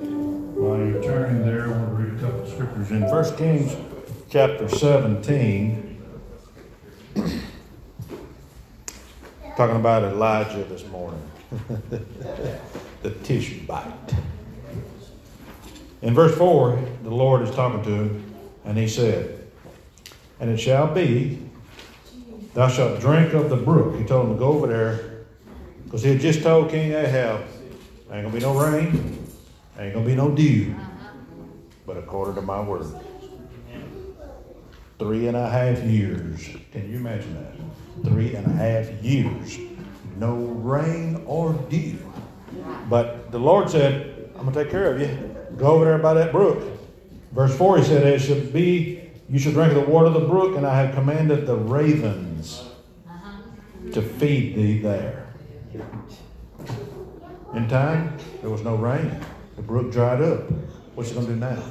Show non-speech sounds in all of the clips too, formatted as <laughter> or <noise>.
While you're turning there, I want to read a couple of scriptures in 1 Kings chapter 17. <clears throat> Talking about Elijah this morning. <laughs> the Tishbite. In verse 4, the Lord is talking to him, and he said, And it shall be, thou shalt drink of the brook. He told him to go over there, because he had just told King Ahab, ain't gonna be no rain, ain't gonna be no dew, uh-huh. but according to my word. Three and a half years. Can you imagine that? Three and a half years. No rain or dew. But the Lord said, I'm going to take care of you. Go over there by that brook. Verse 4, he said, It should be, you should drink of the water of the brook, and I have commanded the ravens uh-huh. to feed thee there. In time, there was no rain. The brook dried up. What's he going to do now?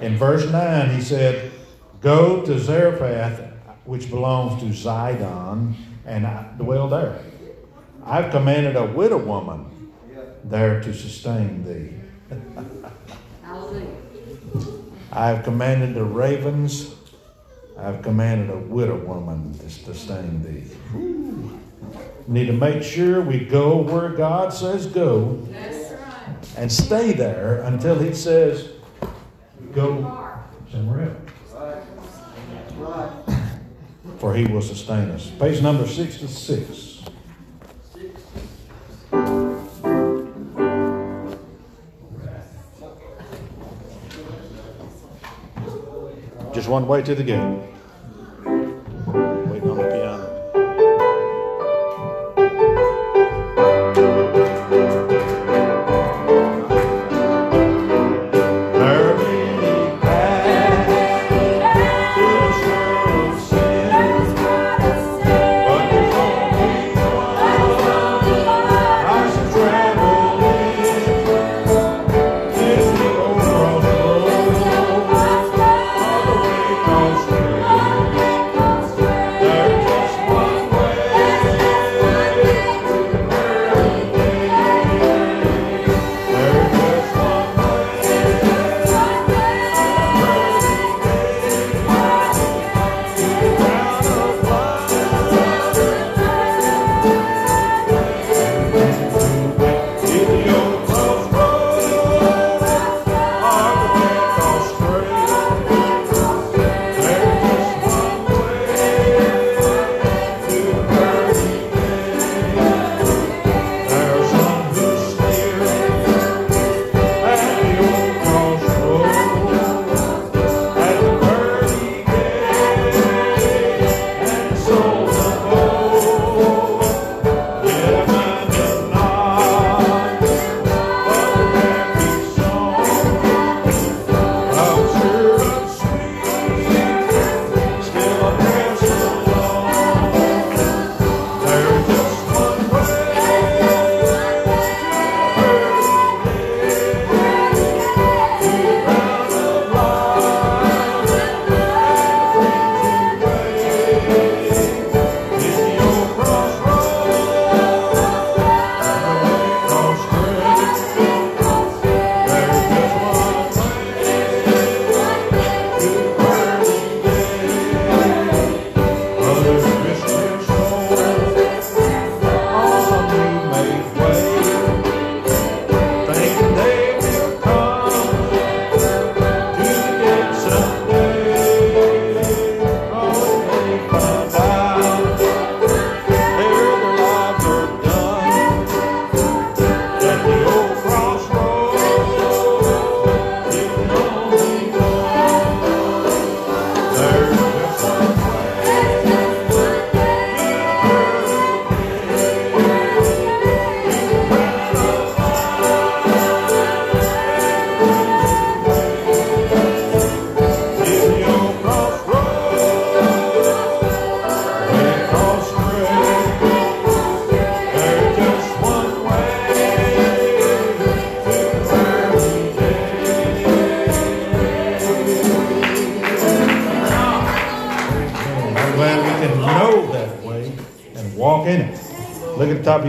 In verse 9, he said, Go to Zarephath, which belongs to Zidon, and dwell there. I've commanded a widow woman there to sustain thee. I have commanded the ravens. I have commanded a widow woman to sustain thee. Need to make sure we go where God says go. And stay there until He says go somewhere else. For He will sustain us. Page number 66. Just one way to the gate.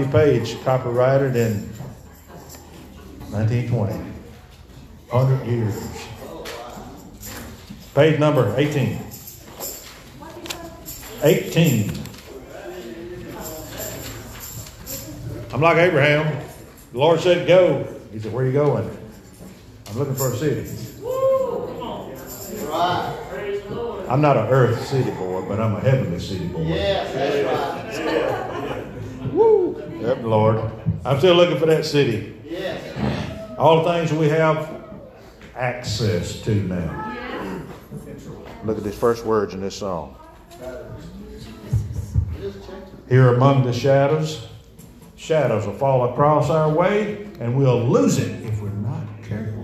Page, copyrighted in 1920. 100 years. Page number 18. 18. I'm like Abraham. The Lord said, Go. He said, Where are you going? I'm looking for a city. I'm not an earth city boy, but I'm a heavenly city boy. Yes, that's right. Woo! Yep, Lord. I'm still looking for that city. Yes. All the things we have access to now. Look at these first words in this song. Here among the shadows, shadows will fall across our way, and we'll lose it if we're not careful.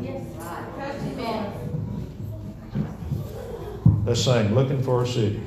Let's sing Looking for a City.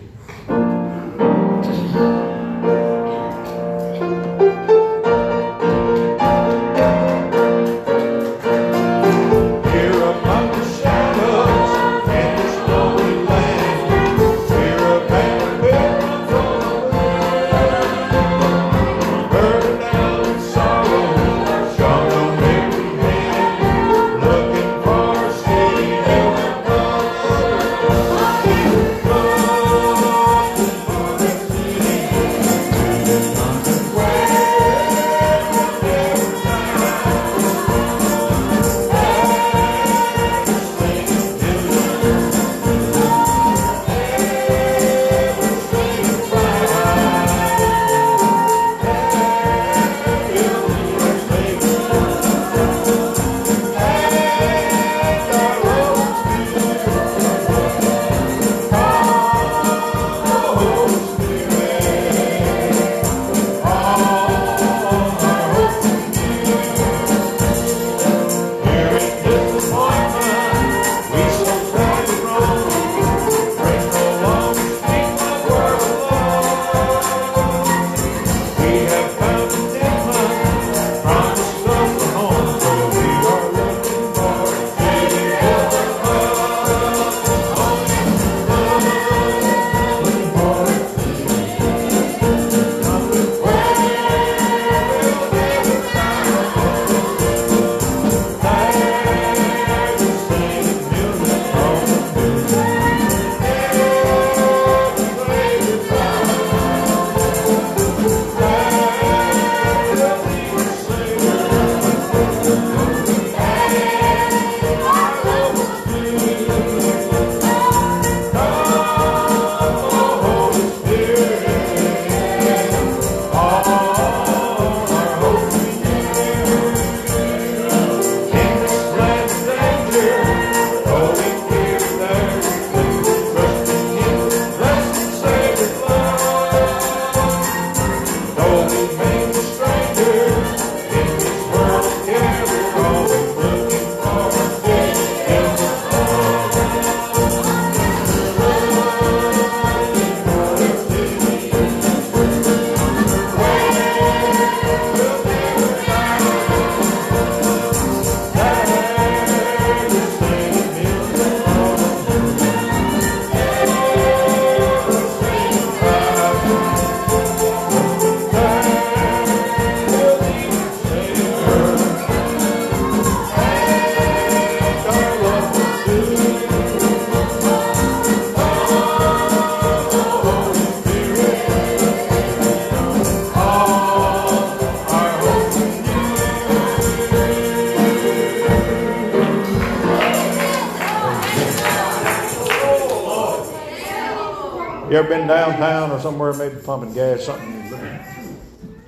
Somewhere, maybe pumping gas, something? you looking-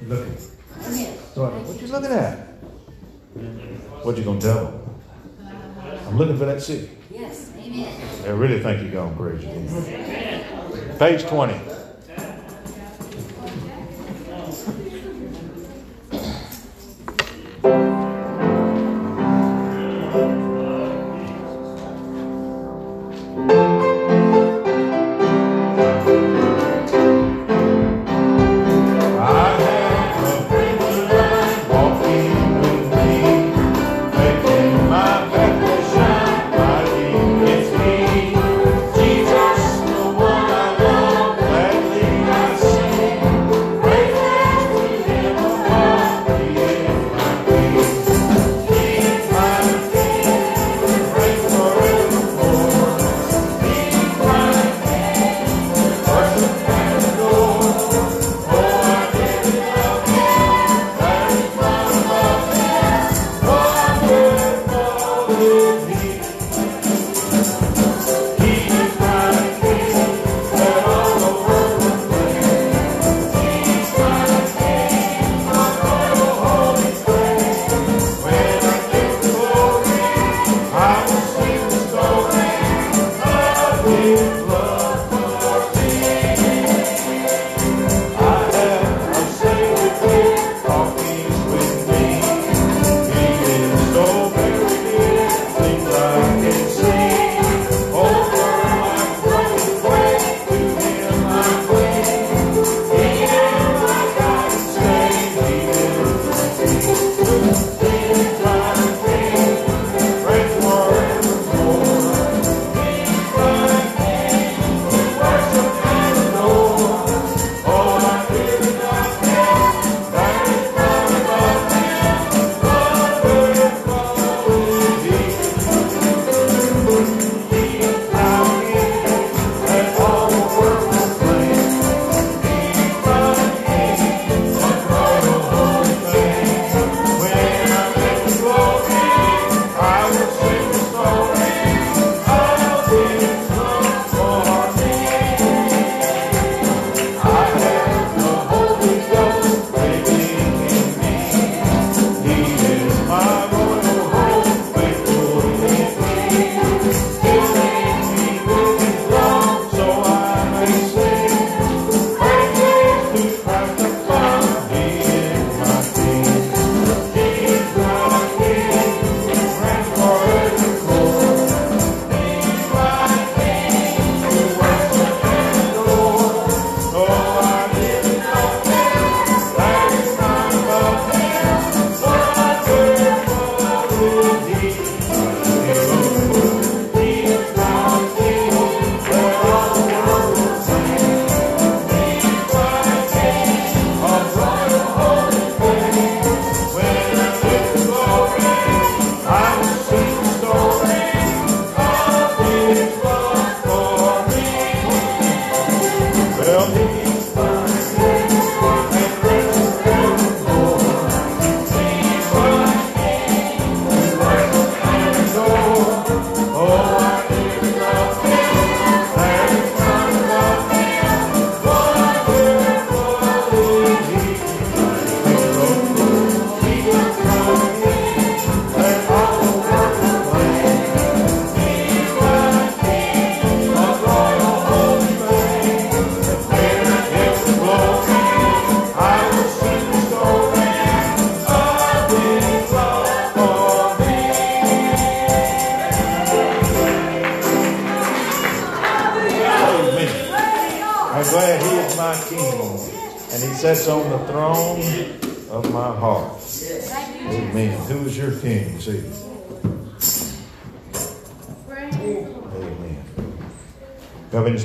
you looking. So, What you looking at? Mm-hmm. What you gonna tell them? Uh, I'm looking for that city. Yes, amen. I really think you're gonna praise you. Page twenty.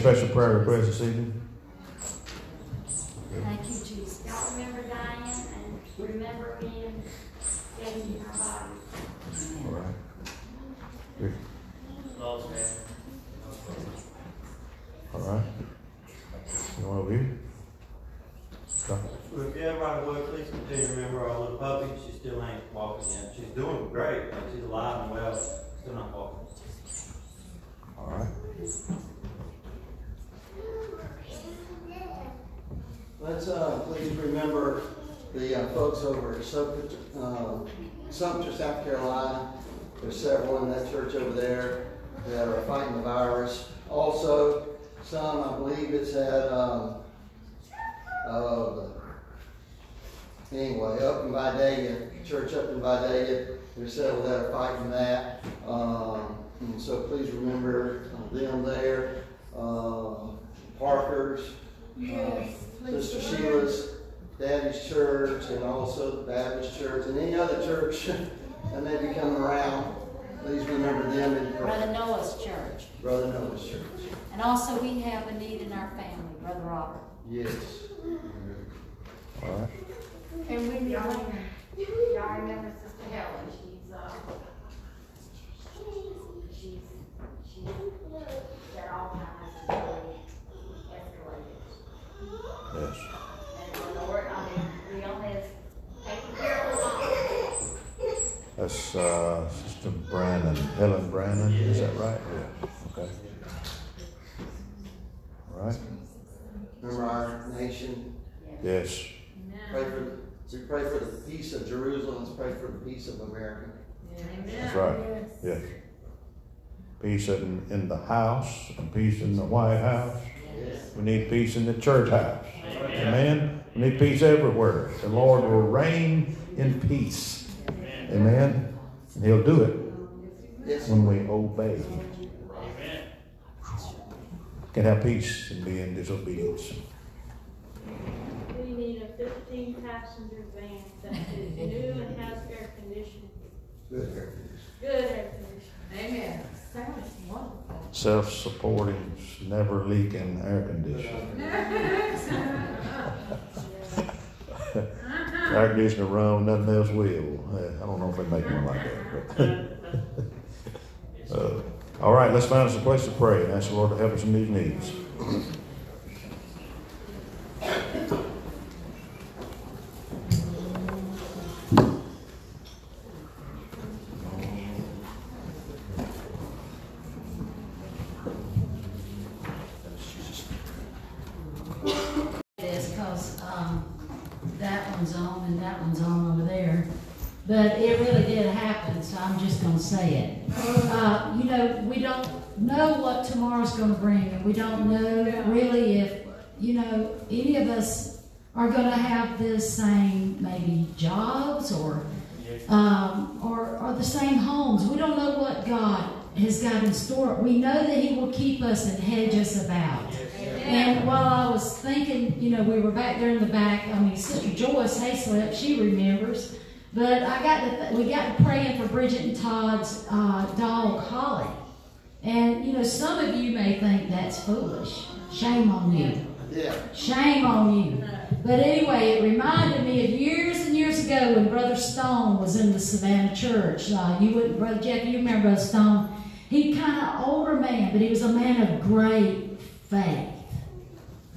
Special prayer requests this evening? Thank you, Jesus. Y'all remember Diane and remember me and getting her body. All right. Here. All right. You want over here? Go. Well, if everybody would, please continue to remember our little puppy. She still ain't walking yet. She's doing great. Like she's alive and well, still not walking. All right. Let's, uh, please remember the uh, folks over at Sumter, uh, Sumter, South Carolina. There's several in that church over there that are fighting the virus. Also, some, I believe it's at, um, uh, anyway, up in Vidalia, church up in Vidalia, there's several that are fighting that. Um, so please remember uh, them there. Um, Parkers, Yes, please. Sister Sheila's Daddy's church and also the Baptist church and any other church <laughs> that may be coming around. Please remember them in prayer. Brother Noah's church. Brother Noah's church. And also we have a need in our family, Brother Robert. Yes. All right. And we, y'all, y'all remember Sister Helen, she's, uh, she's, she's got Alzheimer's and really escalated. Yes. And the Lord, I mean, we only has taken care of her mom. That's uh, Sister Brandon, Helen Brandon, is that right? Yeah. Okay. All right. Remember our nation. Yes. Pray for, we pray for the peace of Jerusalem. Let's pray for the peace of America. That's right. Yes. Peace in, in the house, and peace in the White House. Yes. We need peace in the church house. Amen. We need peace everywhere. The Lord will reign in peace. Amen. And He'll do it when we obey. Him. Can have peace and be in disobedience. We need a fifteen passenger van that is new and has air conditioning, Good. air conditioning. good air conditioning. Amen. Sounds wonderful. Self-supporting, never leaking air conditioner. <laughs> Air conditioner run, nothing else will. I don't know if they make one like that, but. <laughs> Uh, All right, let's find us a place to pray and ask the Lord to help us in these needs. This, cause, um, that one's on and that one's on over there. But it really did happen, so I'm just gonna say it. Uh, you know, we don't know what tomorrow's gonna bring, and we don't know really if, you know, any of us are gonna have the same maybe jobs or, um, or, or the same homes. We don't know what God has got in store. We know that He will keep us and hedge us about. And while I was thinking, you know, we were back there in the back. I mean, Sister Joyce Hayslip, she remembers. But I got to th- we got to praying for Bridget and Todd's uh, dog Holly. And you know, some of you may think that's foolish. Shame on you. Yeah. Shame on you. But anyway, it reminded me of years and years ago when Brother Stone was in the Savannah church. Uh, you would, Brother Jeff, you remember Brother Stone? He kind of older man, but he was a man of great faith.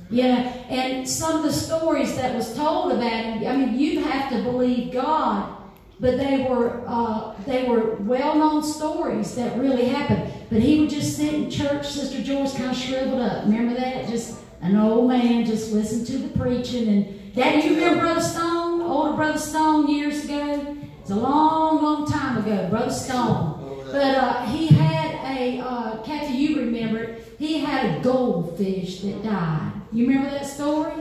Yeah, and some of the stories that was told about him, I mean, you'd have to believe God, but they were uh, they were well-known stories that really happened. But he would just sit in church, Sister Joyce kind of shriveled up. Remember that? Just an old man just listened to the preaching. And Daddy, you remember Brother Stone, older Brother Stone, years ago? It's a long, long time ago, Brother Stone. But uh, he had a, uh, Kathy, you remember it, he had a goldfish that died. You remember that story?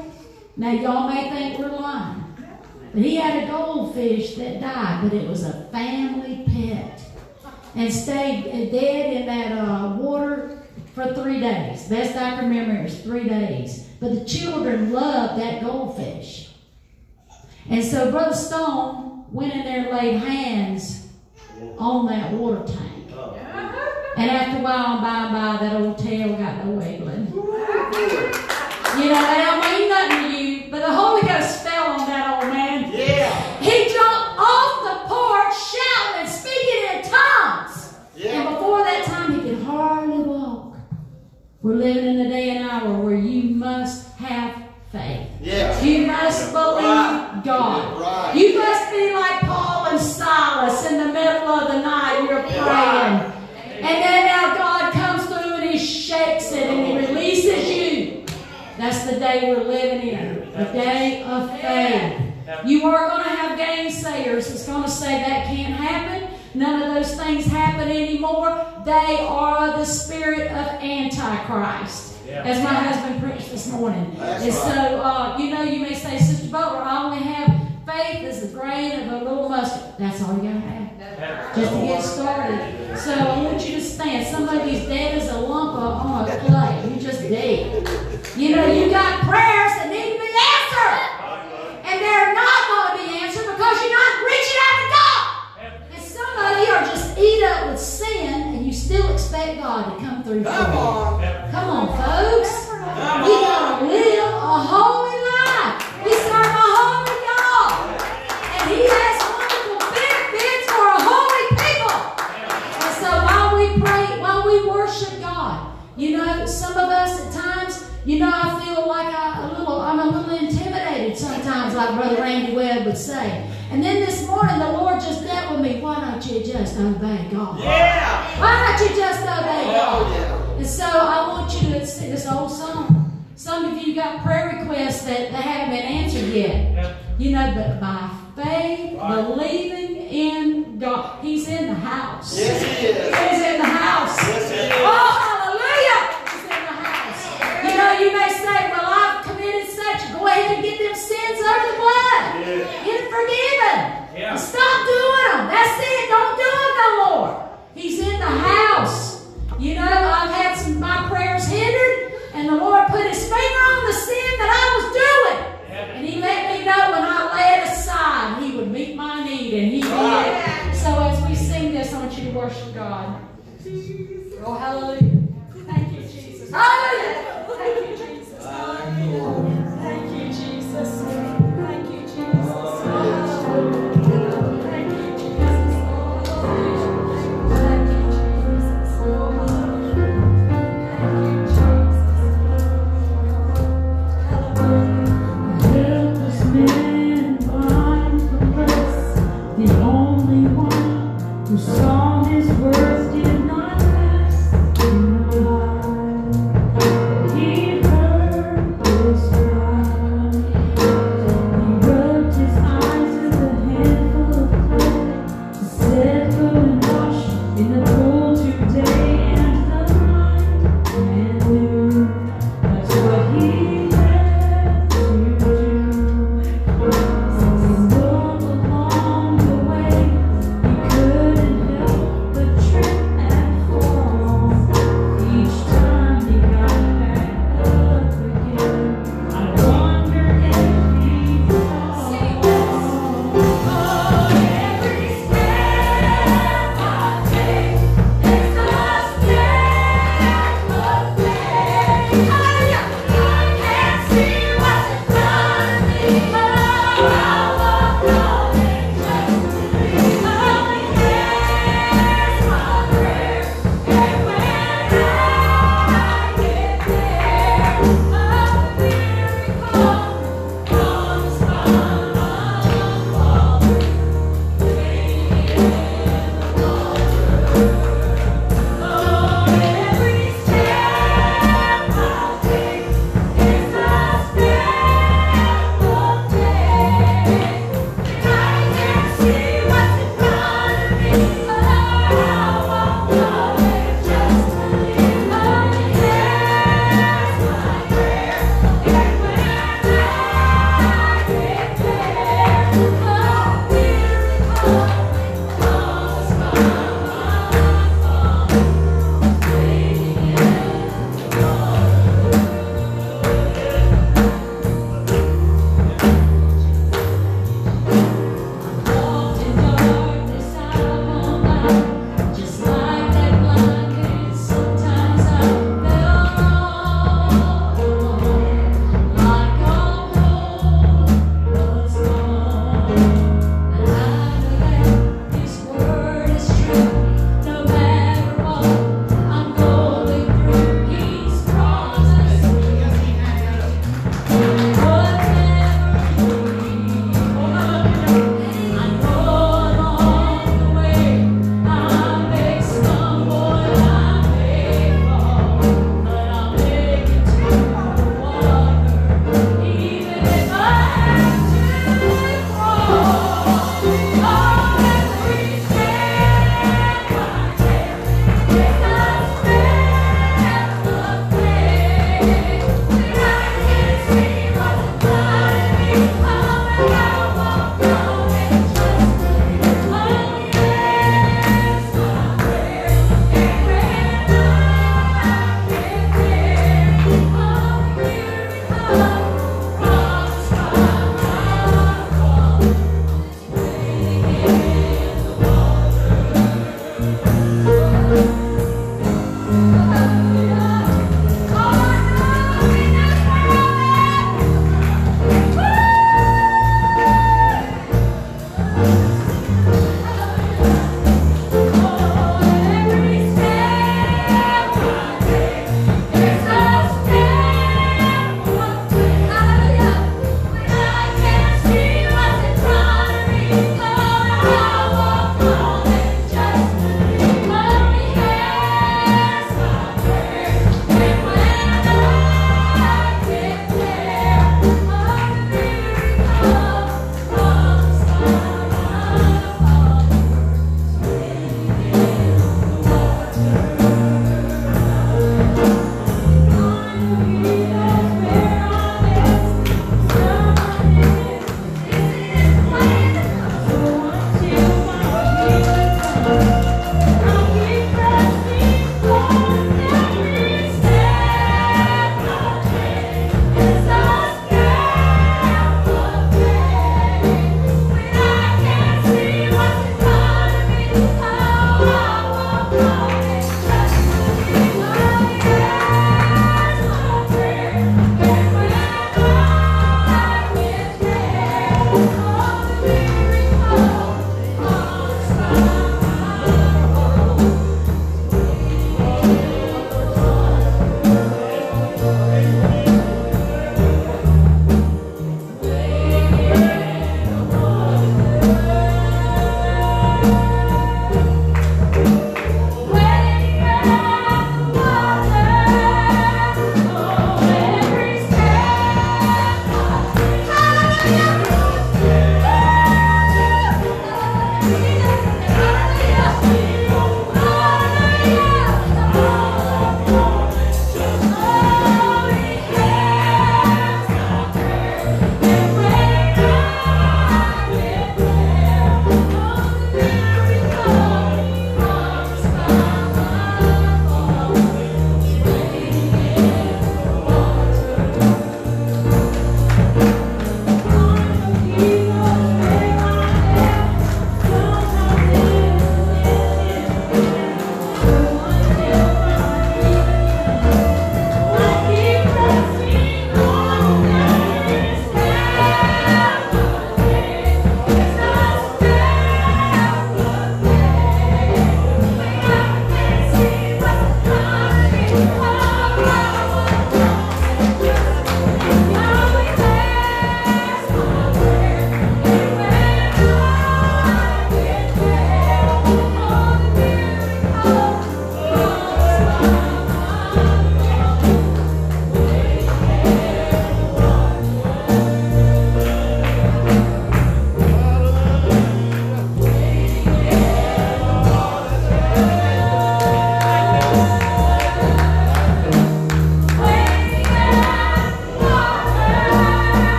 Now, y'all may think we're lying. But he had a goldfish that died, but it was a family pet. And stayed dead in that uh, water for three days. Best I can remember, it was three days. But the children loved that goldfish. And so Brother Stone went in there and laid hands on that water tank. And after a while, by and by, that old tail got no wiggling. You know, that don't mean nothing to you, but the Holy Ghost fell on that old man. Yeah. He jumped off the porch shouting and speaking in tongues. And Yeah. before that time, he could hardly walk. We're living in the day and hour where you must have faith. Yeah. You must believe Right. God. Right. You must be like Paul and Silas in the middle of the night. You're praying. And then now God comes through and He shakes it and He releases you. That's the day we're living in. The day of faith. You are going to have gainsayers. It's going to say that can't happen. None of those things happen anymore. They are the spirit of Antichrist. As my husband preached this morning. That's and right. so, uh, you know, you may say, Sister Butler, I only have faith as the grain of a little mustard. That's all you got to have just to get started. So I want you to stand. Somebody's dead as a lump of on a clay. You just dead. You know, you got prayers that need to be answered. And they're not going to be answered because you're not reaching some of you are just eat up with sin and you still expect God to come through for Come you. on. Come on, folks. Come We gotta live a holy life. We serve a holy God. And He has wonderful benefits for a holy people. And so while we pray, while we worship God, you know, some of us at times, you know, I feel like I, a little, I'm a little intimidated sometimes, like Brother Randy Webb would say. And then this morning, the Lord just dealt with me. Why don't you just obey God? Yeah. Why don't you just obey oh, God? Oh, yeah. And so I want you to sing this old song. Some of you got prayer requests that, that haven't been answered yet. You know, but by faith, believing in God, He's in the house. Yes, he is. He's in the house. Yes, he is. Oh, hallelujah! He's in the house. You know, you may say, well, I've committed such. Go ahead and get them sins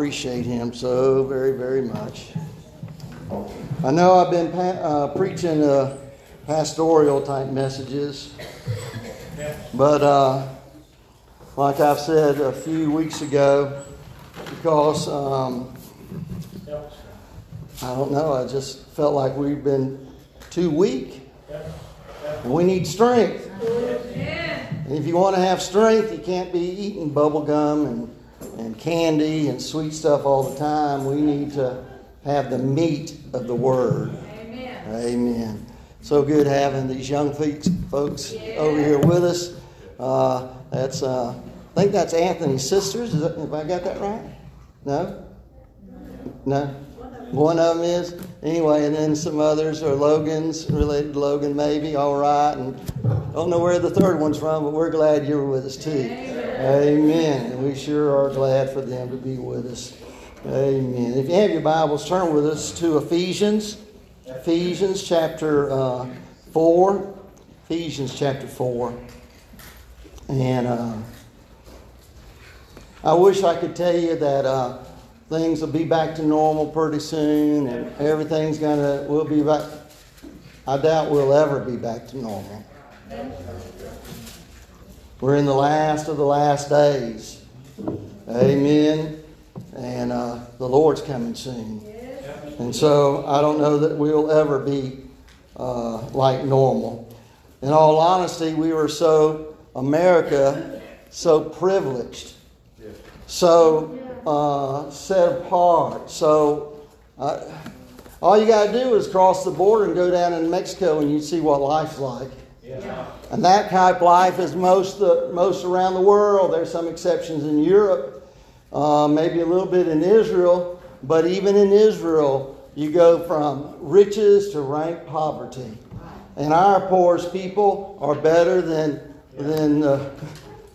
appreciate him so very, very much. I know I've been pa- uh, preaching uh, pastoral type messages, but uh, like I've said a few weeks ago, because um, I don't know, I just felt like we've been too weak. And we need strength. And if you want to have strength, you can't be eating bubble gum and, and candy and sweet stuff all the time. We need to have the meat of the Word. Amen. Amen. So good having these young folks, folks over here with us. Uh, that's uh, I think that's Anthony's sisters. Is that, have I got that right? No. No. One of them is anyway, and then some others are Logan's related to Logan, maybe. All right, and don't know where the third one's from, but we're glad you're with us too. Amen. And we sure are glad for them to be with us. Amen. If you have your Bibles, turn with us to Ephesians. Ephesians chapter uh, 4. Ephesians chapter 4. And uh, I wish I could tell you that uh, things will be back to normal pretty soon and everything's going to, we'll be back. I doubt we'll ever be back to normal. We're in the last of the last days. Amen. And uh, the Lord's coming soon. And so I don't know that we'll ever be uh, like normal. In all honesty, we were so, America, so privileged, so uh, set apart. So uh, all you got to do is cross the border and go down in Mexico and you see what life's like. And that type of life is most, the, most around the world. There's some exceptions in Europe, uh, maybe a little bit in Israel, but even in Israel, you go from riches to rank poverty. And our poorest people are better than, than uh,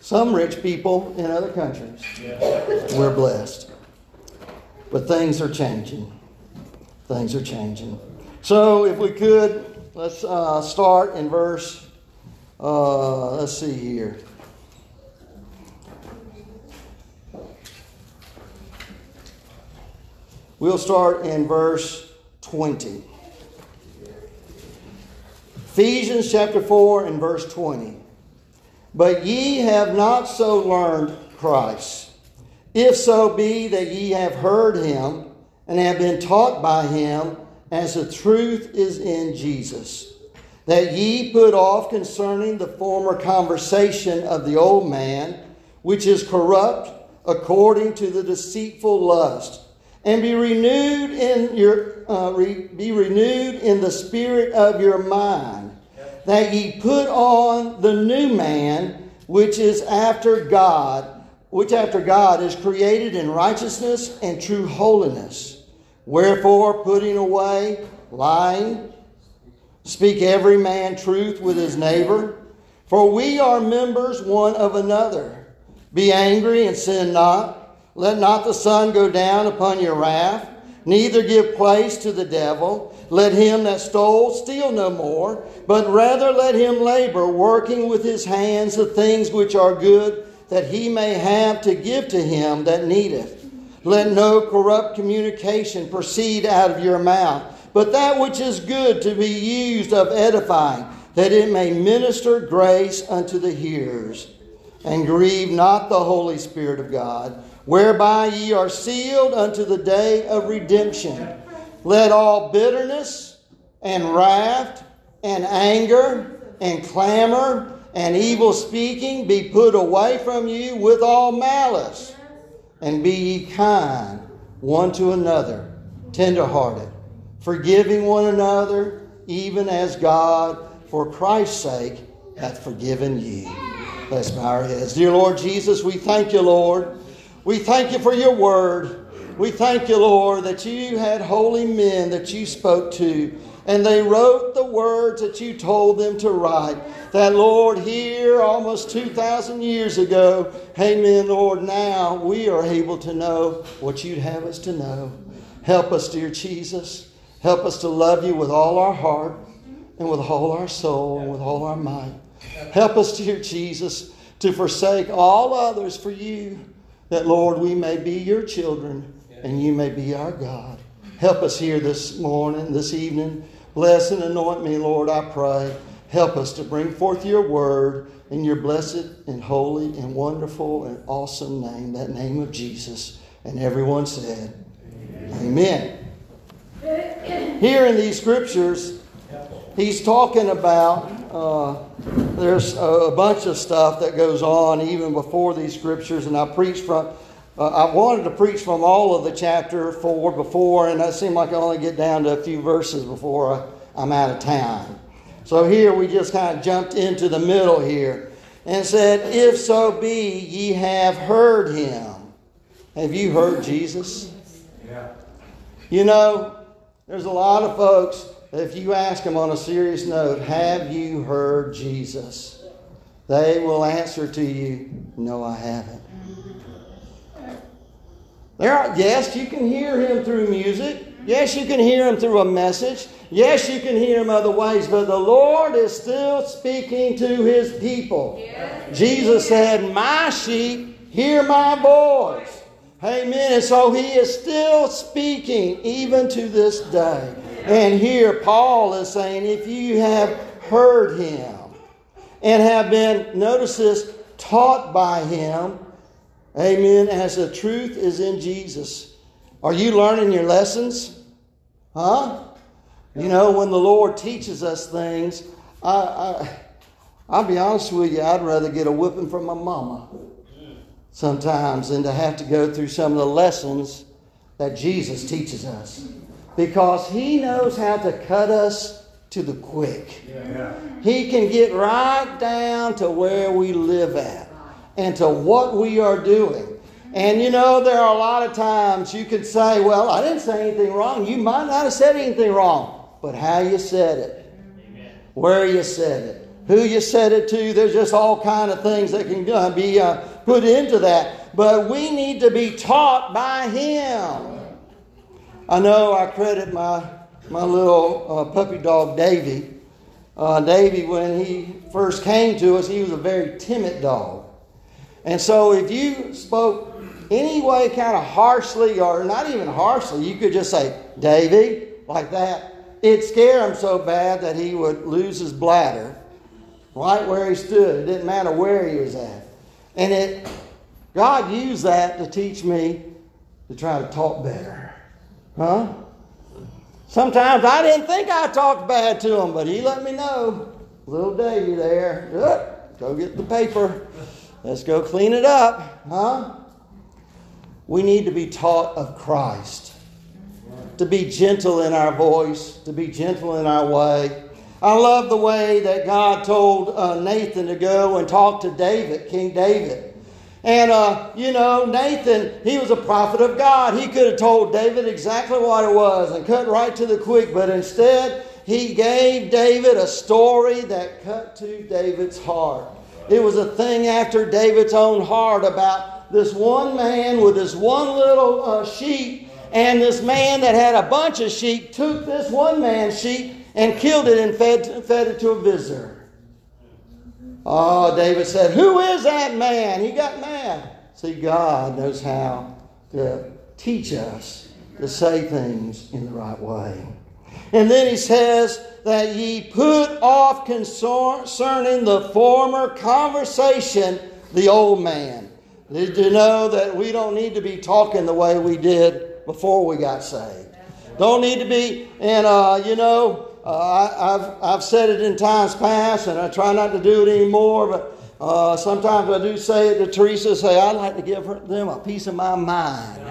some rich people in other countries. We're blessed. But things are changing. Things are changing. So, if we could, let's uh, start in verse, uh, let's see here. We'll start in verse 20. Ephesians chapter 4 and verse 20. But ye have not so learned Christ, if so be that ye have heard him and have been taught by him, as the truth is in Jesus, that ye put off concerning the former conversation of the old man, which is corrupt according to the deceitful lust, and be renewed in your uh, re, be renewed in the spirit of your mind, that ye put on the new man, which is after God, which after God is created in righteousness and true holiness. Wherefore, putting away lying, speak every man truth with his neighbor, for we are members one of another. Be angry and sin not. Let not the sun go down upon your wrath, neither give place to the devil. Let him that stole steal no more, but rather let him labor, working with his hands the things which are good, that he may have to give to him that needeth. Let no corrupt communication proceed out of your mouth, but that which is good to be used of edifying, that it may minister grace unto the hearers. And grieve not the Holy Spirit of God, whereby ye are sealed unto the day of redemption. Let all bitterness and wrath and anger and clamor and evil speaking be put away from you with all malice. And be ye kind one to another, tenderhearted, forgiving one another, even as God, for Christ's sake, hath forgiven you. Let's bow our heads. Dear Lord Jesus, we thank you, Lord. We thank you for your word. We thank you, Lord, that you had holy men that you spoke to, and they wrote the words that you told them to write. That, Lord, here almost 2,000 years ago, amen, Lord, now we are able to know what you'd have us to know. Help us, dear Jesus. Help us to love you with all our heart and with all our soul and with all our might. Help us, dear Jesus, to forsake all others for you, that, Lord, we may be your children and you may be our God. Help us here this morning, this evening. Bless and anoint me, Lord, I pray. Help us to bring forth your word in your blessed and holy and wonderful and awesome name, that name of Jesus. And everyone said, Amen. Amen. Here in these scriptures, he's talking about uh, there's a bunch of stuff that goes on even before these scriptures, and I preached from. Uh, I wanted to preach from all of the chapter four before, and it seemed like I only get down to a few verses before I, I'm out of time. So here we just kind of jumped into the middle here and said, If so be ye have heard him. Have you heard Jesus? Yeah. You know, there's a lot of folks if you ask them on a serious note, have you heard Jesus? They will answer to you, no, I haven't. There are, yes, you can hear him through music. Yes, you can hear him through a message. Yes, you can hear him other ways, but the Lord is still speaking to his people. Jesus said, My sheep hear my voice. Amen. And so he is still speaking even to this day. And here Paul is saying, if you have heard him and have been, notice this, taught by him, amen, as the truth is in Jesus. Are you learning your lessons? Huh? You know, when the Lord teaches us things, I, I, I'll be honest with you, I'd rather get a whipping from my mama sometimes than to have to go through some of the lessons that Jesus teaches us. Because he knows how to cut us to the quick. Yeah. He can get right down to where we live at and to what we are doing. And you know, there are a lot of times you could say, Well, I didn't say anything wrong. You might not have said anything wrong, but how you said it, where you said it, who you said it to, there's just all kind of things that can be uh, put into that. But we need to be taught by Him. I know I credit my, my little uh, puppy dog, Davy. Uh, Davy, when he first came to us, he was a very timid dog. And so if you spoke any way kind of harshly, or not even harshly, you could just say, Davy, like that. It scared him so bad that he would lose his bladder right where he stood. It didn't matter where he was at. And it God used that to teach me to try to talk better. Huh? Sometimes I didn't think I talked bad to him, but he let me know. Little Davy there, go get the paper. Let's go clean it up. Huh? We need to be taught of Christ. To be gentle in our voice, to be gentle in our way. I love the way that God told uh, Nathan to go and talk to David, King David. And, uh, you know, Nathan, he was a prophet of God. He could have told David exactly what it was and cut right to the quick, but instead, he gave David a story that cut to David's heart. It was a thing after David's own heart about this one man with this one little uh, sheep, and this man that had a bunch of sheep took this one man's sheep and killed it and fed, fed it to a visitor. Oh, David said, Who is that man? He got mad. See, God knows how to teach us to say things in the right way. And then he says that ye put off concerning the former conversation the old man. Did you know that we don't need to be talking the way we did before we got saved? Don't need to be, and uh, you know, uh, I, have I've said it in times past, and I try not to do it anymore, but uh, sometimes I do say it to Teresa, say, I'd like to give them a piece of my mind.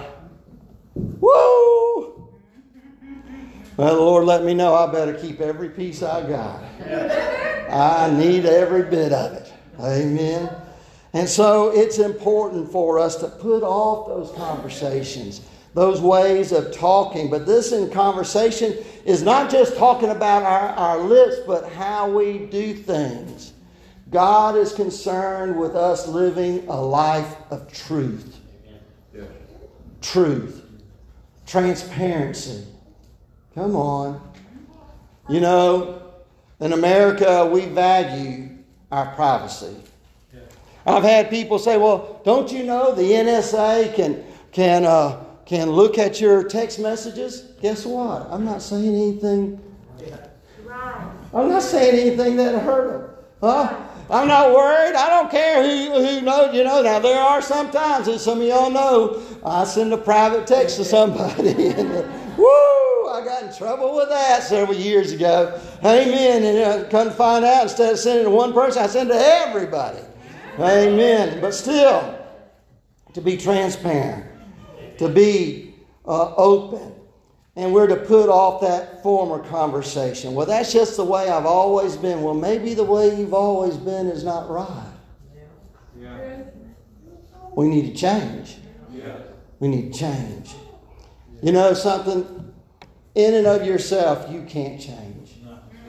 Woo! Well, the Lord let me know I better keep every piece I got. I need every bit of it. Amen. And so it's important for us to put off those conversations, those ways of talking. But this in conversation is not just talking about our, our lips, but how we do things. God is concerned with us living a life of truth. Truth. Transparency. Come on. You know, in America, we value our privacy. I've had people say, well, don't you know the NSA can, can, uh, can look at your text messages? Guess what? I'm not saying anything. I'm not saying anything that hurt them. Huh? I'm not worried. I don't care who, who knows. You know, now there are some times, as some of y'all know, I send a private text to somebody <laughs> and uh, woo, I got in trouble with that several years ago. Amen. And uh, come to find out, instead of sending to one person, I send to everybody. Amen. But still, to be transparent, to be uh, open, and we're to put off that former conversation. Well, that's just the way I've always been. Well, maybe the way you've always been is not right. Yeah. We need to change. Yeah. We need to change. You know something? In and of yourself, you can't change.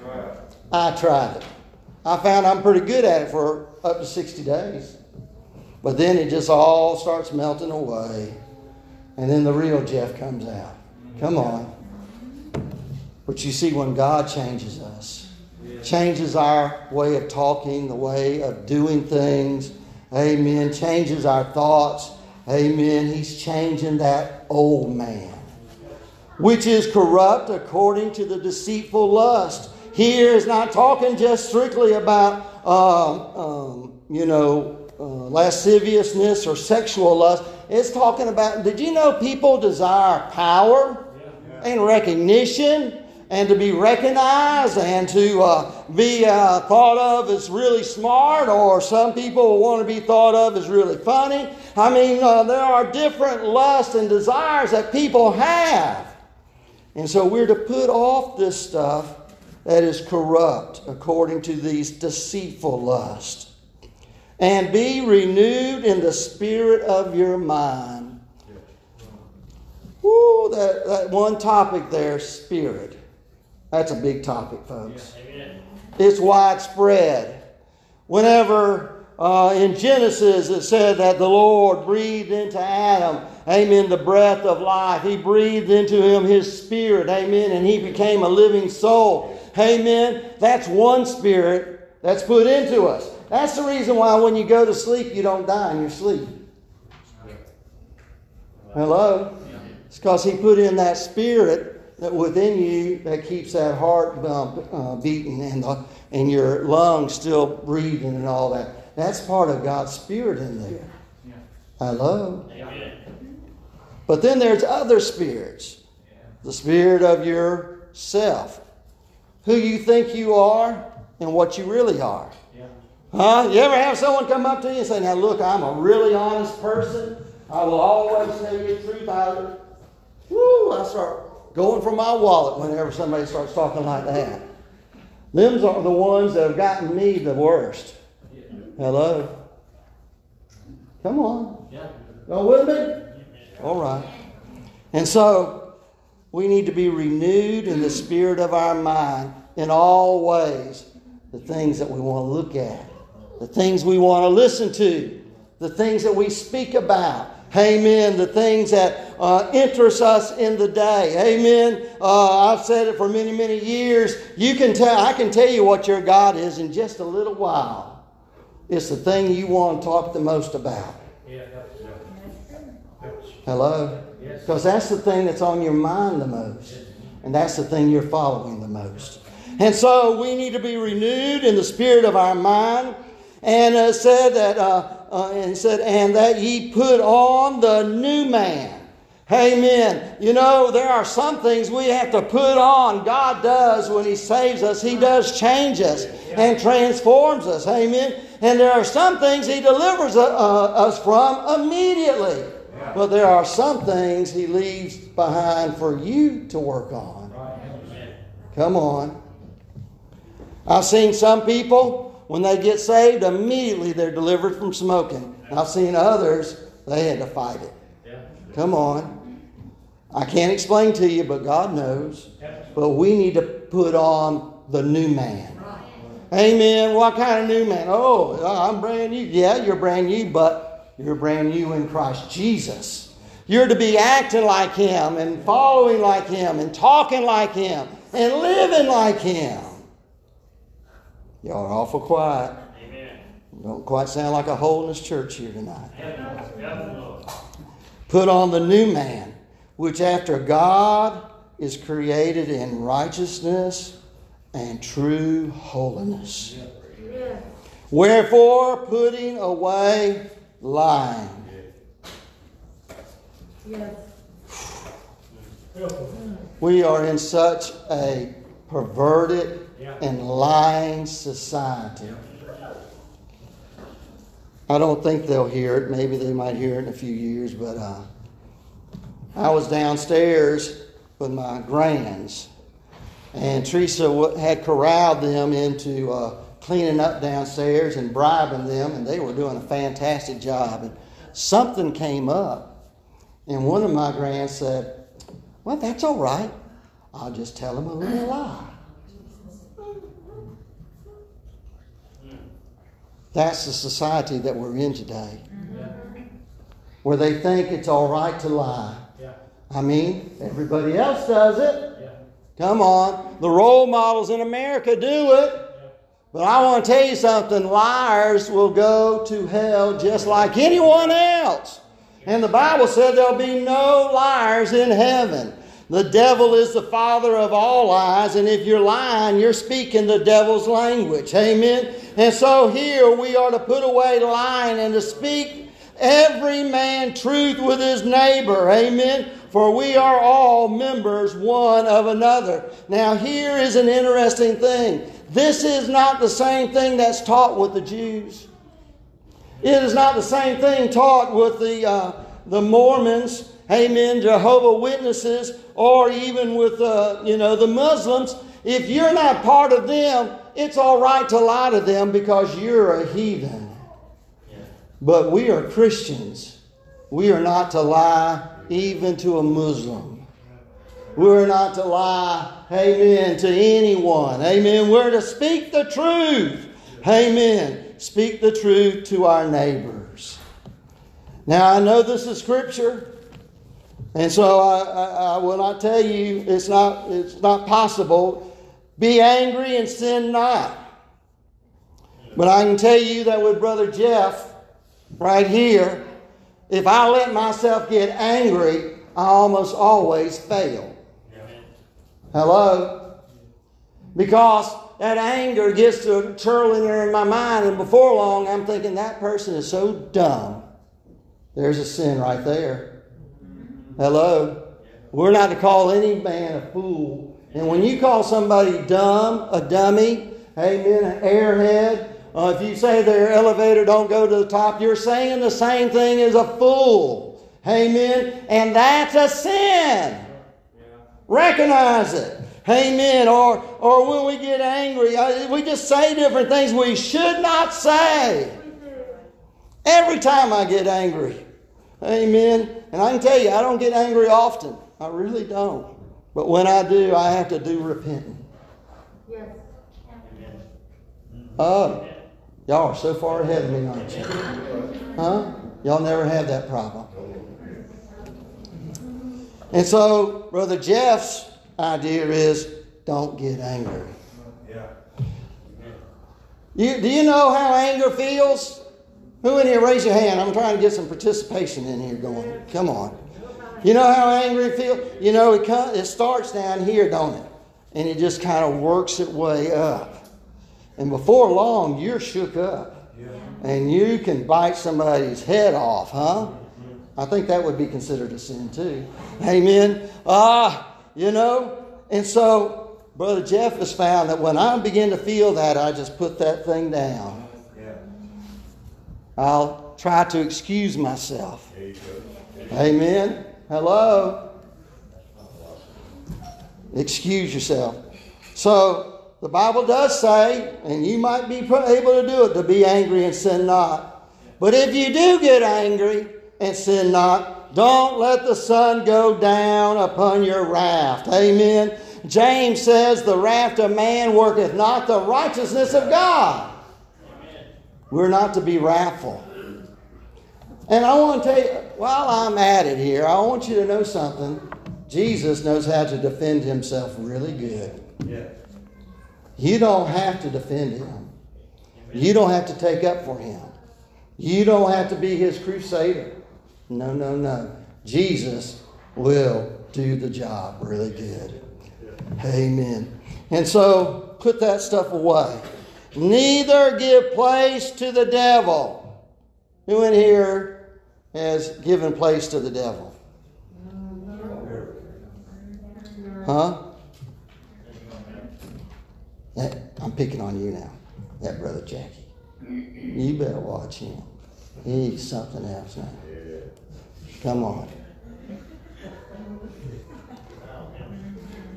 Right. I tried it. I found I'm pretty good at it for up to 60 days. But then it just all starts melting away. And then the real Jeff comes out. Come on. But you see, when God changes us, changes our way of talking, the way of doing things, amen, changes our thoughts, amen, He's changing that old man, which is corrupt according to the deceitful lust. Here is not talking just strictly about, um, um, you know, uh, lasciviousness or sexual lust. It's talking about, did you know people desire power? and recognition and to be recognized and to uh, be uh, thought of as really smart, or some people want to be thought of as really funny. I mean, uh, there are different lusts and desires that people have. And so we're to put off this stuff that is corrupt according to these deceitful lusts and be renewed in the spirit of your mind. Woo, that, that one topic there, spirit. That's a big topic, folks. It's widespread. Whenever uh, in Genesis it said that the Lord breathed into Adam, amen, the breath of life. He breathed into him his spirit, amen, and he became a living soul. Amen. That's one spirit that's put into us. That's the reason why when you go to sleep, you don't die in your sleep. Hello? It's because He put in that spirit that within you that keeps that heart uh, beating and, the, and your lungs still breathing and all that. That's part of God's spirit in there. Hello? But then there's other spirits. The spirit of yourself. Who you think you are and what you really are. Huh? You ever have someone come up to you and say, Now look, I'm a really honest person. I will always tell you the truth. I, woo, I start going for my wallet whenever somebody starts talking like that. Them's are the ones that have gotten me the worst. Hello? Come on. Y'all with me? All right. And so, we need to be renewed in the spirit of our mind in all ways. The things that we want to look at, the things we want to listen to, the things that we speak about. Amen. The things that uh, interest us in the day. Amen. Uh, I've said it for many, many years. You can tell. I can tell you what your God is in just a little while. it's the thing you want to talk the most about. Hello? Because that's the thing that's on your mind the most. And that's the thing you're following the most. And so we need to be renewed in the spirit of our mind. And uh, said that, uh, uh, and said, and that ye put on the new man. Amen. You know, there are some things we have to put on. God does when He saves us. He does change us and transforms us. Amen. And there are some things He delivers uh, uh, us from immediately. But there are some things He leaves behind for you to work on. Come on. I've seen some people, when they get saved, immediately they're delivered from smoking. I've seen others, they had to fight it. Come on. I can't explain to you, but God knows. But we need to put on the new man. Amen. What kind of new man? Oh, I'm brand new. Yeah, you're brand new, but you're brand new in Christ Jesus. You're to be acting like Him and following like Him and talking like Him and living like Him. Y'all are awful quiet. Don't quite sound like a holiness church here tonight. Put on the new man, which after God is created in righteousness and true holiness. Wherefore, putting away lying. We are in such a perverted and lying society. I don't think they'll hear it. Maybe they might hear it in a few years, but uh, I was downstairs with my grands, and Teresa had corralled them into uh, cleaning up downstairs and bribing them, and they were doing a fantastic job. And something came up, and one of my grands said, Well, that's all right. I'll just tell them a little lie. That's the society that we're in today. Where they think it's all right to lie. I mean, everybody else does it. Come on. The role models in America do it. But I want to tell you something liars will go to hell just like anyone else. And the Bible said there'll be no liars in heaven. The devil is the father of all lies, and if you're lying, you're speaking the devil's language. Amen. And so here we are to put away lying and to speak every man truth with his neighbor. Amen. For we are all members one of another. Now, here is an interesting thing. This is not the same thing that's taught with the Jews. It is not the same thing taught with the, uh, the Mormons, amen, Jehovah Witnesses, or even with, uh, you know, the Muslims. If you're not part of them, it's all right to lie to them because you're a heathen. But we are Christians. We are not to lie even to a Muslim. We're not to lie, amen, to anyone. Amen. We're to speak the truth. Amen. Speak the truth to our neighbors. Now, I know this is scripture. And so I, I, I, will not tell you it's not, it's not possible. Be angry and sin not. But I can tell you that with Brother Jeff, right here, if I let myself get angry, I almost always fail. Hello? Because that anger gets to twirling there in my mind, and before long, I'm thinking that person is so dumb. There's a sin right there. Hello? We're not to call any man a fool. And when you call somebody dumb, a dummy, amen, an airhead, uh, if you say their elevator don't go to the top, you're saying the same thing as a fool. Amen. And that's a sin. Recognize it. Amen. Or, or when we get angry, uh, we just say different things we should not say. Every time I get angry. Amen. And I can tell you, I don't get angry often. I really don't. But when I do, I have to do repenting. Yes. Oh, y'all are so far ahead of me, aren't you? Huh? Y'all never have that problem. And so, Brother Jeff's idea is don't get angry. You, do you know how anger feels? Who in here, raise your hand. I'm trying to get some participation in here going. Come on. You know how angry it feels? You know, it, come, it starts down here, don't it? And it just kind of works its way up. And before long, you're shook up. And you can bite somebody's head off, huh? I think that would be considered a sin too. Amen. Ah, you know, and so Brother Jeff has found that when I begin to feel that, I just put that thing down. I'll try to excuse myself. Amen. Hello. Excuse yourself. So the Bible does say, and you might be able to do it, to be angry and sin not. But if you do get angry and sin not, don't let the sun go down upon your raft. Amen. James says, The raft of man worketh not the righteousness of God. We're not to be wrathful. And I want to tell you, while I'm at it here, I want you to know something. Jesus knows how to defend himself really good. Yeah. You don't have to defend him. You don't have to take up for him. You don't have to be his crusader. No, no, no. Jesus will do the job really good. Amen. And so put that stuff away. Neither give place to the devil. Who in here has given place to the devil? Huh? I'm picking on you now. That brother Jackie. You better watch him. He's something else now. Come on.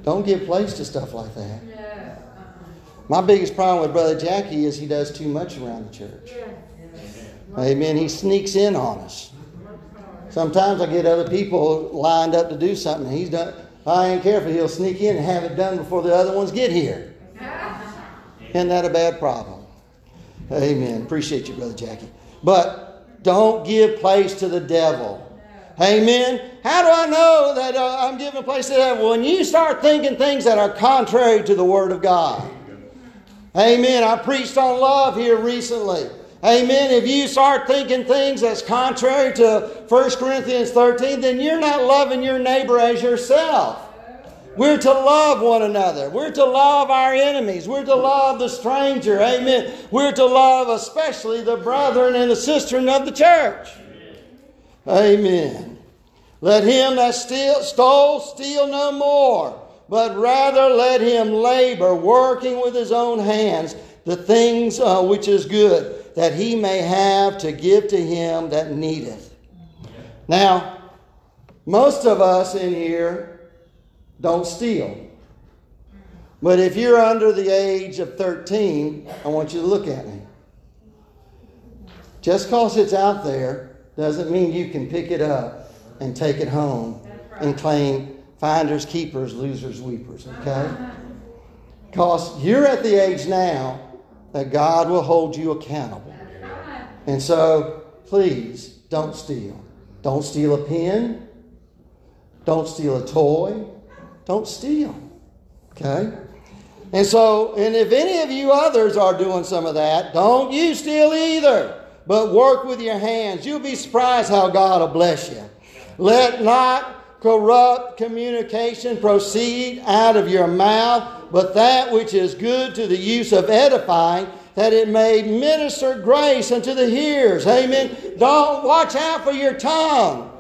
Don't give place to stuff like that. My biggest problem with Brother Jackie is he does too much around the church. Amen. He sneaks in on us. Sometimes I get other people lined up to do something. He's done. I ain't careful. He'll sneak in and have it done before the other ones get here. Isn't that a bad problem? Amen. Appreciate you, Brother Jackie. But don't give place to the devil. Amen. How do I know that uh, I'm giving place to the devil? When you start thinking things that are contrary to the Word of God. Amen. I preached on love here recently. Amen. If you start thinking things that's contrary to 1 Corinthians 13, then you're not loving your neighbor as yourself. We're to love one another. We're to love our enemies. We're to love the stranger. Amen. We're to love especially the brethren and the sistren of the church. Amen. Let him that steal, stole steal no more, but rather let him labor, working with his own hands the things uh, which is good, that he may have to give to him that needeth. Now, most of us in here don't steal. But if you're under the age of 13, I want you to look at me. Just because it's out there doesn't mean you can pick it up and take it home and claim finders, keepers, losers, weepers, okay? Because you're at the age now that God will hold you accountable. And so, please don't steal. Don't steal a pen. Don't steal a toy. Don't steal. Okay? And so, and if any of you others are doing some of that, don't you steal either, but work with your hands. You'll be surprised how God will bless you. Let not corrupt communication proceed out of your mouth, but that which is good to the use of edifying, that it may minister grace unto the hearers. Amen. Don't watch out for your tongue.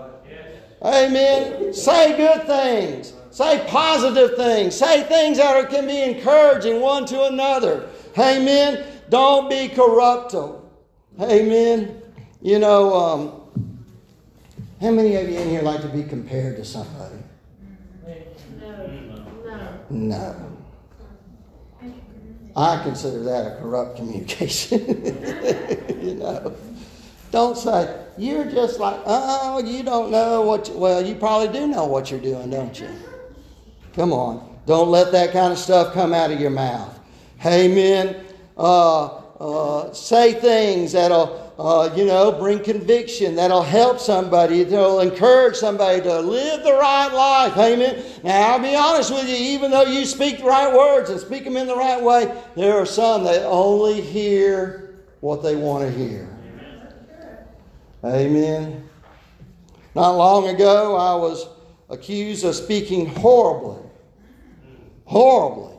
Amen. Say good things. Say positive things. Say things that are, can be encouraging one to another. Amen. Don't be corruptible. Amen. You know, um, how many of you in here like to be compared to somebody? No. No. I consider that a corrupt communication. <laughs> you know. Don't say, you're just like, oh, you don't know what, you, well, you probably do know what you're doing, don't you? Come on. Don't let that kind of stuff come out of your mouth. Amen. Uh, uh, say things that'll uh, you know, bring conviction. That'll help somebody. That'll encourage somebody to live the right life. Amen. Now, I'll be honest with you. Even though you speak the right words and speak them in the right way, there are some that only hear what they want to hear. Amen. Not long ago, I was accused of speaking horribly. Horribly.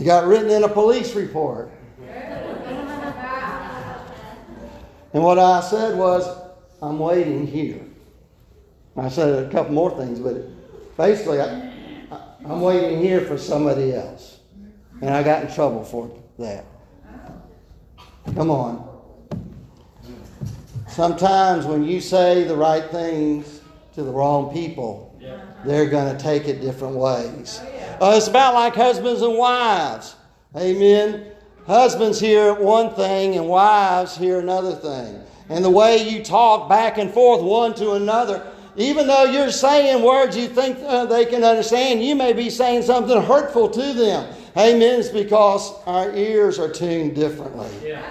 It got written in a police report. And what I said was, I'm waiting here. I said a couple more things, but basically, I, I'm waiting here for somebody else. And I got in trouble for that. Come on. Sometimes when you say the right things to the wrong people, they're going to take it different ways. Uh, it's about like husbands and wives. Amen. Husbands hear one thing and wives hear another thing. And the way you talk back and forth one to another, even though you're saying words you think uh, they can understand, you may be saying something hurtful to them. Amen. It's because our ears are tuned differently. Yeah.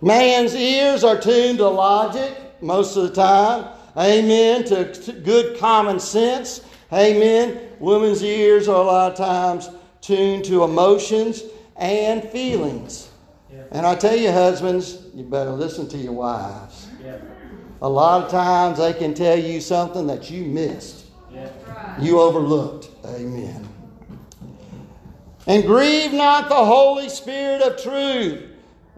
Man's ears are tuned to logic most of the time. Amen. To, to good common sense. Amen. Women's ears are a lot of times tuned to emotions and feelings. And I tell you, husbands, you better listen to your wives. A lot of times they can tell you something that you missed, you overlooked. Amen. And grieve not the Holy Spirit of truth.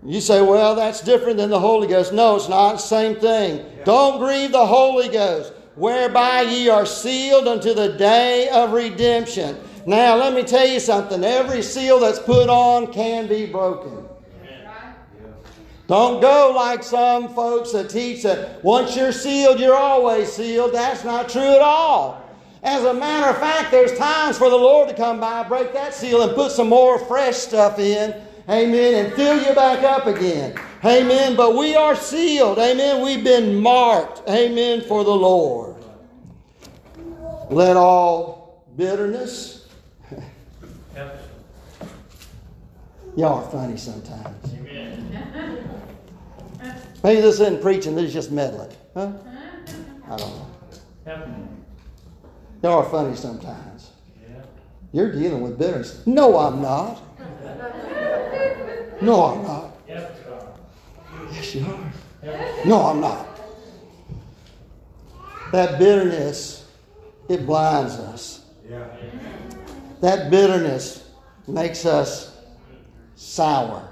You say, well, that's different than the Holy Ghost. No, it's not the same thing. Don't grieve the Holy Ghost, whereby ye are sealed unto the day of redemption. Now, let me tell you something. Every seal that's put on can be broken. Don't go like some folks that teach that once you're sealed, you're always sealed. That's not true at all. As a matter of fact, there's times for the Lord to come by, break that seal, and put some more fresh stuff in. Amen. And fill you back up again. Amen. But we are sealed. Amen. We've been marked. Amen. For the Lord. Let all bitterness. Y'all are funny sometimes. Maybe this isn't preaching, this is just meddling. Huh? I don't know. Y'all are funny sometimes. You're dealing with bitterness. No, I'm not. No, I'm not. Yes, you are. No, I'm not. That bitterness, it blinds us. That bitterness makes us sour.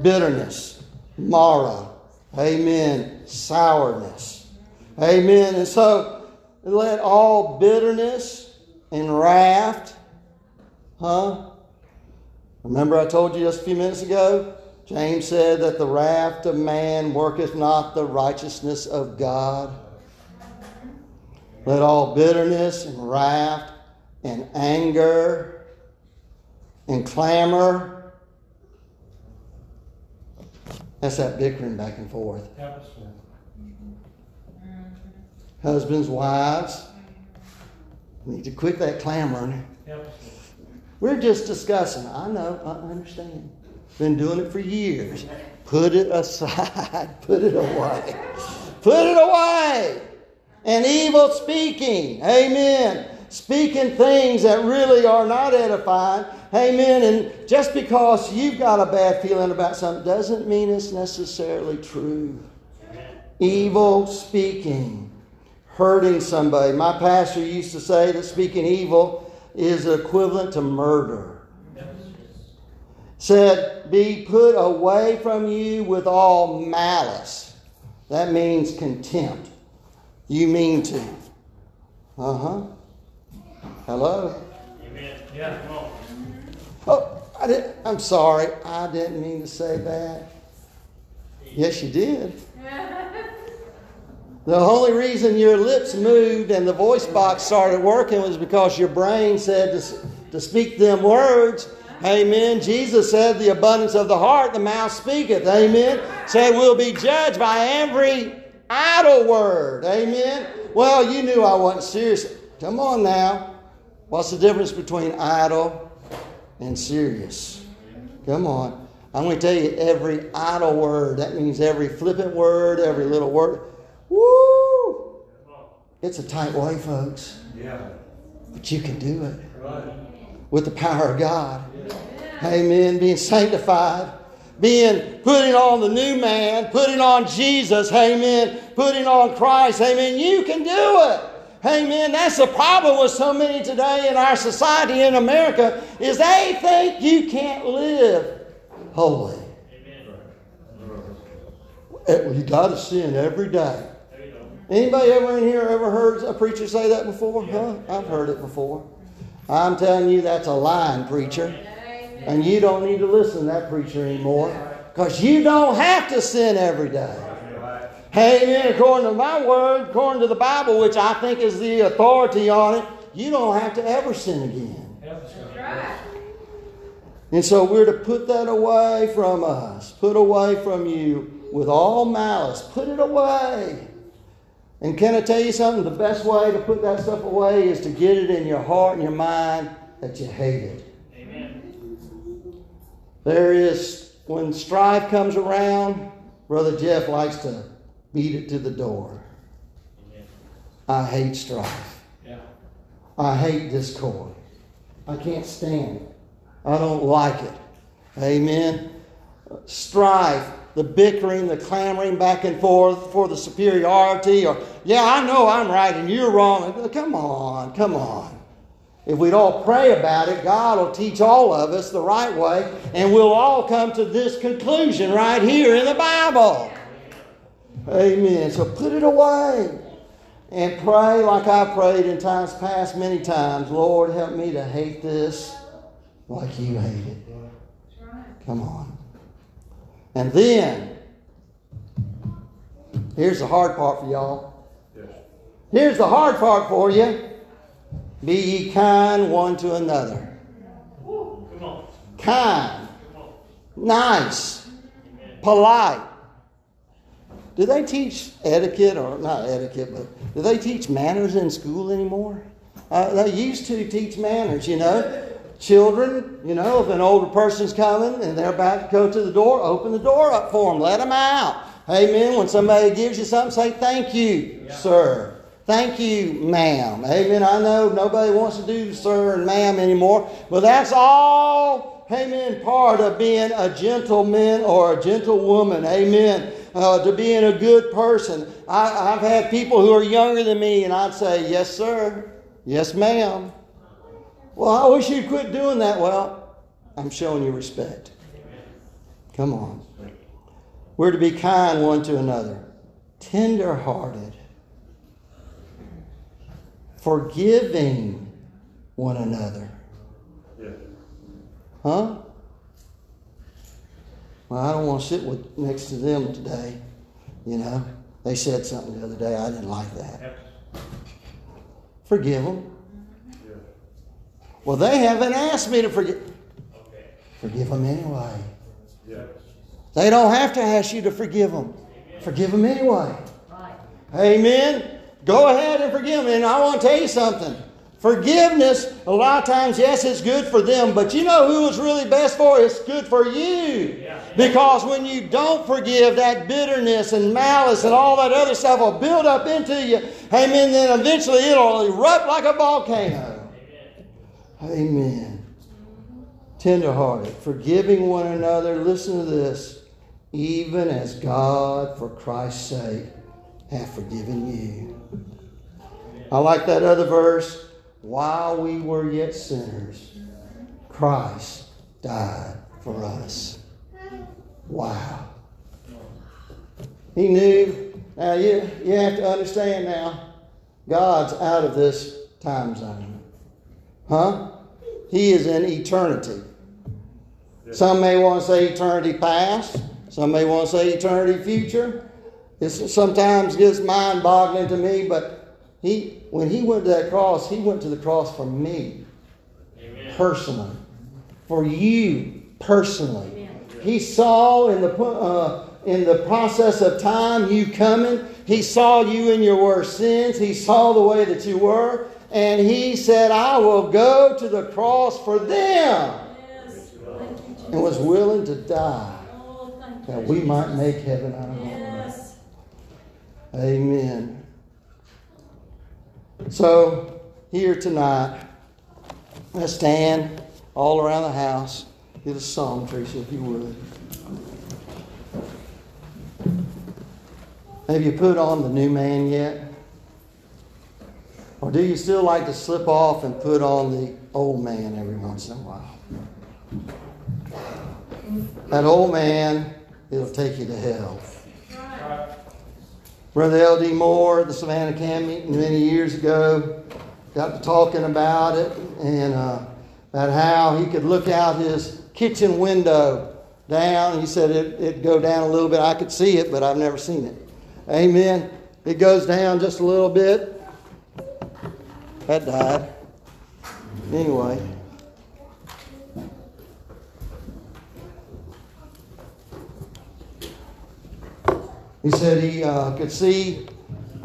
Bitterness, Mara. Amen. Sourness. Amen. And so let all bitterness and wrath, huh? Remember, I told you just a few minutes ago? James said that the wrath of man worketh not the righteousness of God. Let all bitterness and wrath and anger and clamor. That's that bickering back and forth. Husbands, wives, need to quit that clamoring. We're just discussing. I know, I understand. Been doing it for years. Put it aside. <laughs> Put it away. Put it away. And evil speaking. Amen. Speaking things that really are not edifying. Amen. And just because you've got a bad feeling about something doesn't mean it's necessarily true. Evil speaking. Hurting somebody. My pastor used to say that speaking evil is equivalent to murder. Said, be put away from you with all malice. That means contempt. You mean to. Uh huh. Hello? Amen. Yeah. Oh, I did, I'm sorry. I didn't mean to say that. Yes, you did. <laughs> The only reason your lips moved and the voice box started working was because your brain said to, to speak them words. Amen. Jesus said, The abundance of the heart, the mouth speaketh. Amen. Said, We'll be judged by every idle word. Amen. Well, you knew I wasn't serious. Come on now. What's the difference between idle and serious? Come on. I'm going to tell you every idle word. That means every flippant word, every little word. Woo! It's a tight way, folks. Yeah. But you can do it Right. with the power of God. Amen. Being sanctified. Being putting on the new man, putting on Jesus, amen, putting on Christ, amen. You can do it. Amen. That's the problem with so many today in our society in America is they think you can't live holy. Eh, You got to sin every day. Anybody ever in here ever heard a preacher say that before? Huh? I've heard it before. I'm telling you, that's a lying preacher. And you don't need to listen to that preacher anymore. Because you don't have to sin every day. Amen. According to my word, according to the Bible, which I think is the authority on it, you don't have to ever sin again. And so we're to put that away from us, put away from you with all malice. Put it away. And can I tell you something? The best way to put that stuff away is to get it in your heart and your mind that you hate it. Amen. There is, when strife comes around, Brother Jeff likes to beat it to the door. I hate strife. I hate discord. I can't stand it. I don't like it. Amen. Strife, the bickering, the clamoring back and forth for the superiority, or, yeah, I know I'm right and you're wrong. Come on, come on. If we'd all pray about it, God will teach all of us the right way, and we'll all come to this conclusion right here in the Bible. Amen. So put it away and pray like I prayed in times past many times. Lord, help me to hate this like you hate it. Come on. And then, here's the hard part for y'all. Here's the hard part for you. Be ye kind one to another. Kind. Nice. Polite. Do they teach etiquette, or not etiquette, but do they teach manners in school anymore? Uh, they used to teach manners, you know. Children, you know, if an older person's coming and they're about to go to the door, open the door up for them. Let them out. Amen. When somebody gives you something, say thank you, sir. Thank you, ma'am. Amen. I know nobody wants to do sir and ma'am anymore, but that's all, amen, part of being a gentleman or a gentlewoman. Amen. Uh, to being a good person. I, I've had people who are younger than me, and I'd say, yes, sir. Yes, ma'am. Well, I wish you'd quit doing that. Well, I'm showing you respect. Come on. We're to be kind one to another, tender hearted, forgiving one another. Huh? Well, I don't want to sit with next to them today. You know, they said something the other day. I didn't like that. Forgive them. Well, they haven't asked me to forgive. Okay. Forgive them anyway. They don't have to ask you to forgive them. Forgive them anyway. Right. Amen. Go ahead and forgive them. And I want to tell you something. Forgiveness, a lot of times, yes, it's good for them, but you know who it's really best for? It's good for you. Because when you don't forgive, that bitterness and malice and all that other stuff will build up into you. Amen. Then eventually it'll erupt like a volcano. Amen. Tenderhearted, forgiving one another. Listen to this. Even as God, for Christ's sake, hath forgiven you. I like that other verse. While we were yet sinners, Christ died for us. Wow. He knew. Now, you, you have to understand now, God's out of this time zone. Huh? He is in eternity. Some may want to say eternity past. Some may want to say eternity future. This sometimes gets mind boggling to me, but he, when he went to that cross, he went to the cross for me personally, for you personally. He saw in the uh, in the process of time you coming. He saw you in your worst sins. He saw the way that you were, and he said, "I will go to the cross for them." and was willing to die Oh, that we might make heaven our home. Yes. Amen. So, here tonight, let's stand all around the house. Get a song, Tracy, if you would. Have you put on the new man yet? Or do you still like to slip off and put on the old man every once in a while? That old man, it'll take you to hell. Brother L.D. Moore the Savannah Camp meeting many years ago got to talking about it and uh, about how he could look out his kitchen window down. He said it, it'd go down a little bit. I could see it, but I've never seen it. Amen. It goes down just a little bit. That died. Anyway. He said he uh, could see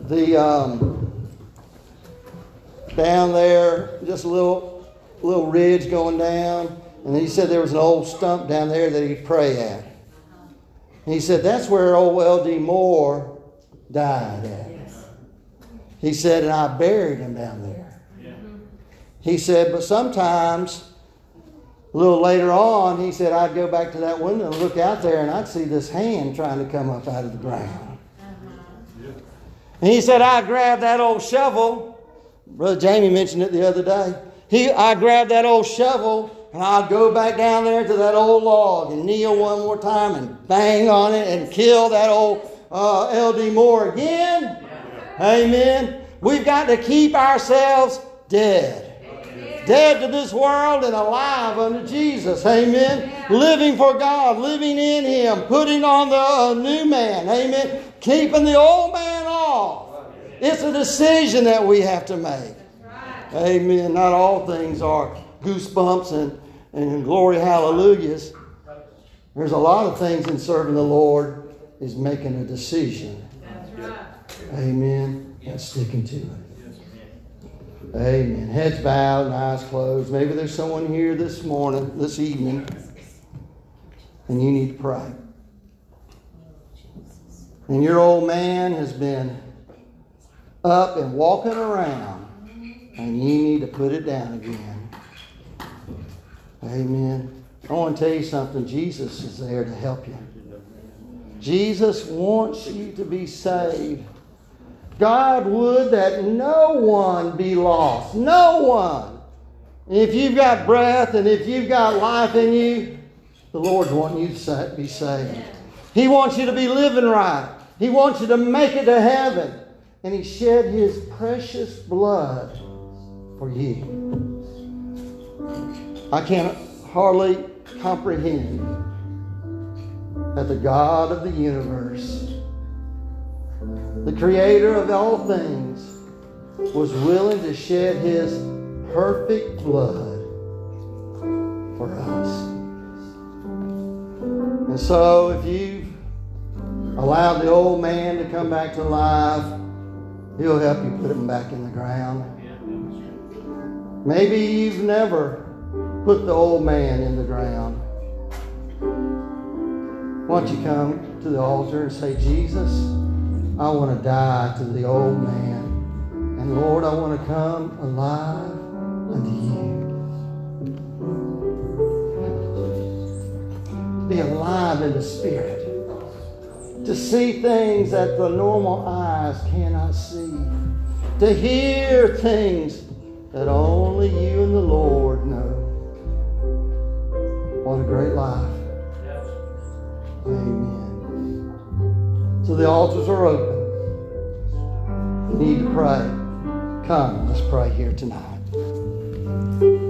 the um, down there, just a little little ridge going down, and he said there was an old stump down there that he'd pray at. And he said that's where old L.D. Moore died at. He said, and I buried him down there. He said, but sometimes, a little later on, he said, I'd go back to that window and look out there and I'd see this hand trying to come up out of the ground. And he said, I grabbed that old shovel. Brother Jamie mentioned it the other day. He, I grabbed that old shovel and I'd go back down there to that old log and kneel one more time and bang on it and kill that old uh, L.D. Moore again. Amen. We've got to keep ourselves dead. Dead to this world and alive unto Jesus. Amen. Living for God, living in Him, putting on the uh, new man. Amen. Keeping the old man off. It's a decision that we have to make. Amen. Not all things are goosebumps and, and glory hallelujahs. There's a lot of things in serving the Lord is making a decision. Amen. And sticking to it. Amen. Heads bowed and eyes closed. Maybe there's someone here this morning, this evening, and you need to pray. And your old man has been up and walking around, and you need to put it down again. Amen. I want to tell you something. Jesus is there to help you. Jesus wants you to be saved. God would that no one be lost. No one. If you've got breath and if you've got life in you, the Lord's wanting you to be saved. He wants you to be living right. He wants you to make it to heaven. And He shed His precious blood for you. I can't hardly comprehend that the God of the universe the creator of all things, was willing to shed his perfect blood for us. And so, if you've allowed the old man to come back to life, he'll help you put him back in the ground. Maybe you've never put the old man in the ground. Why don't you come to the altar and say, Jesus, I want to die to the old man. And Lord, I want to come alive unto you. Be alive in the Spirit. To see things that the normal eyes cannot see. To hear things that only you and the Lord know. What a great life. Amen. So the altars are open. You need to pray. Come, let's pray here tonight.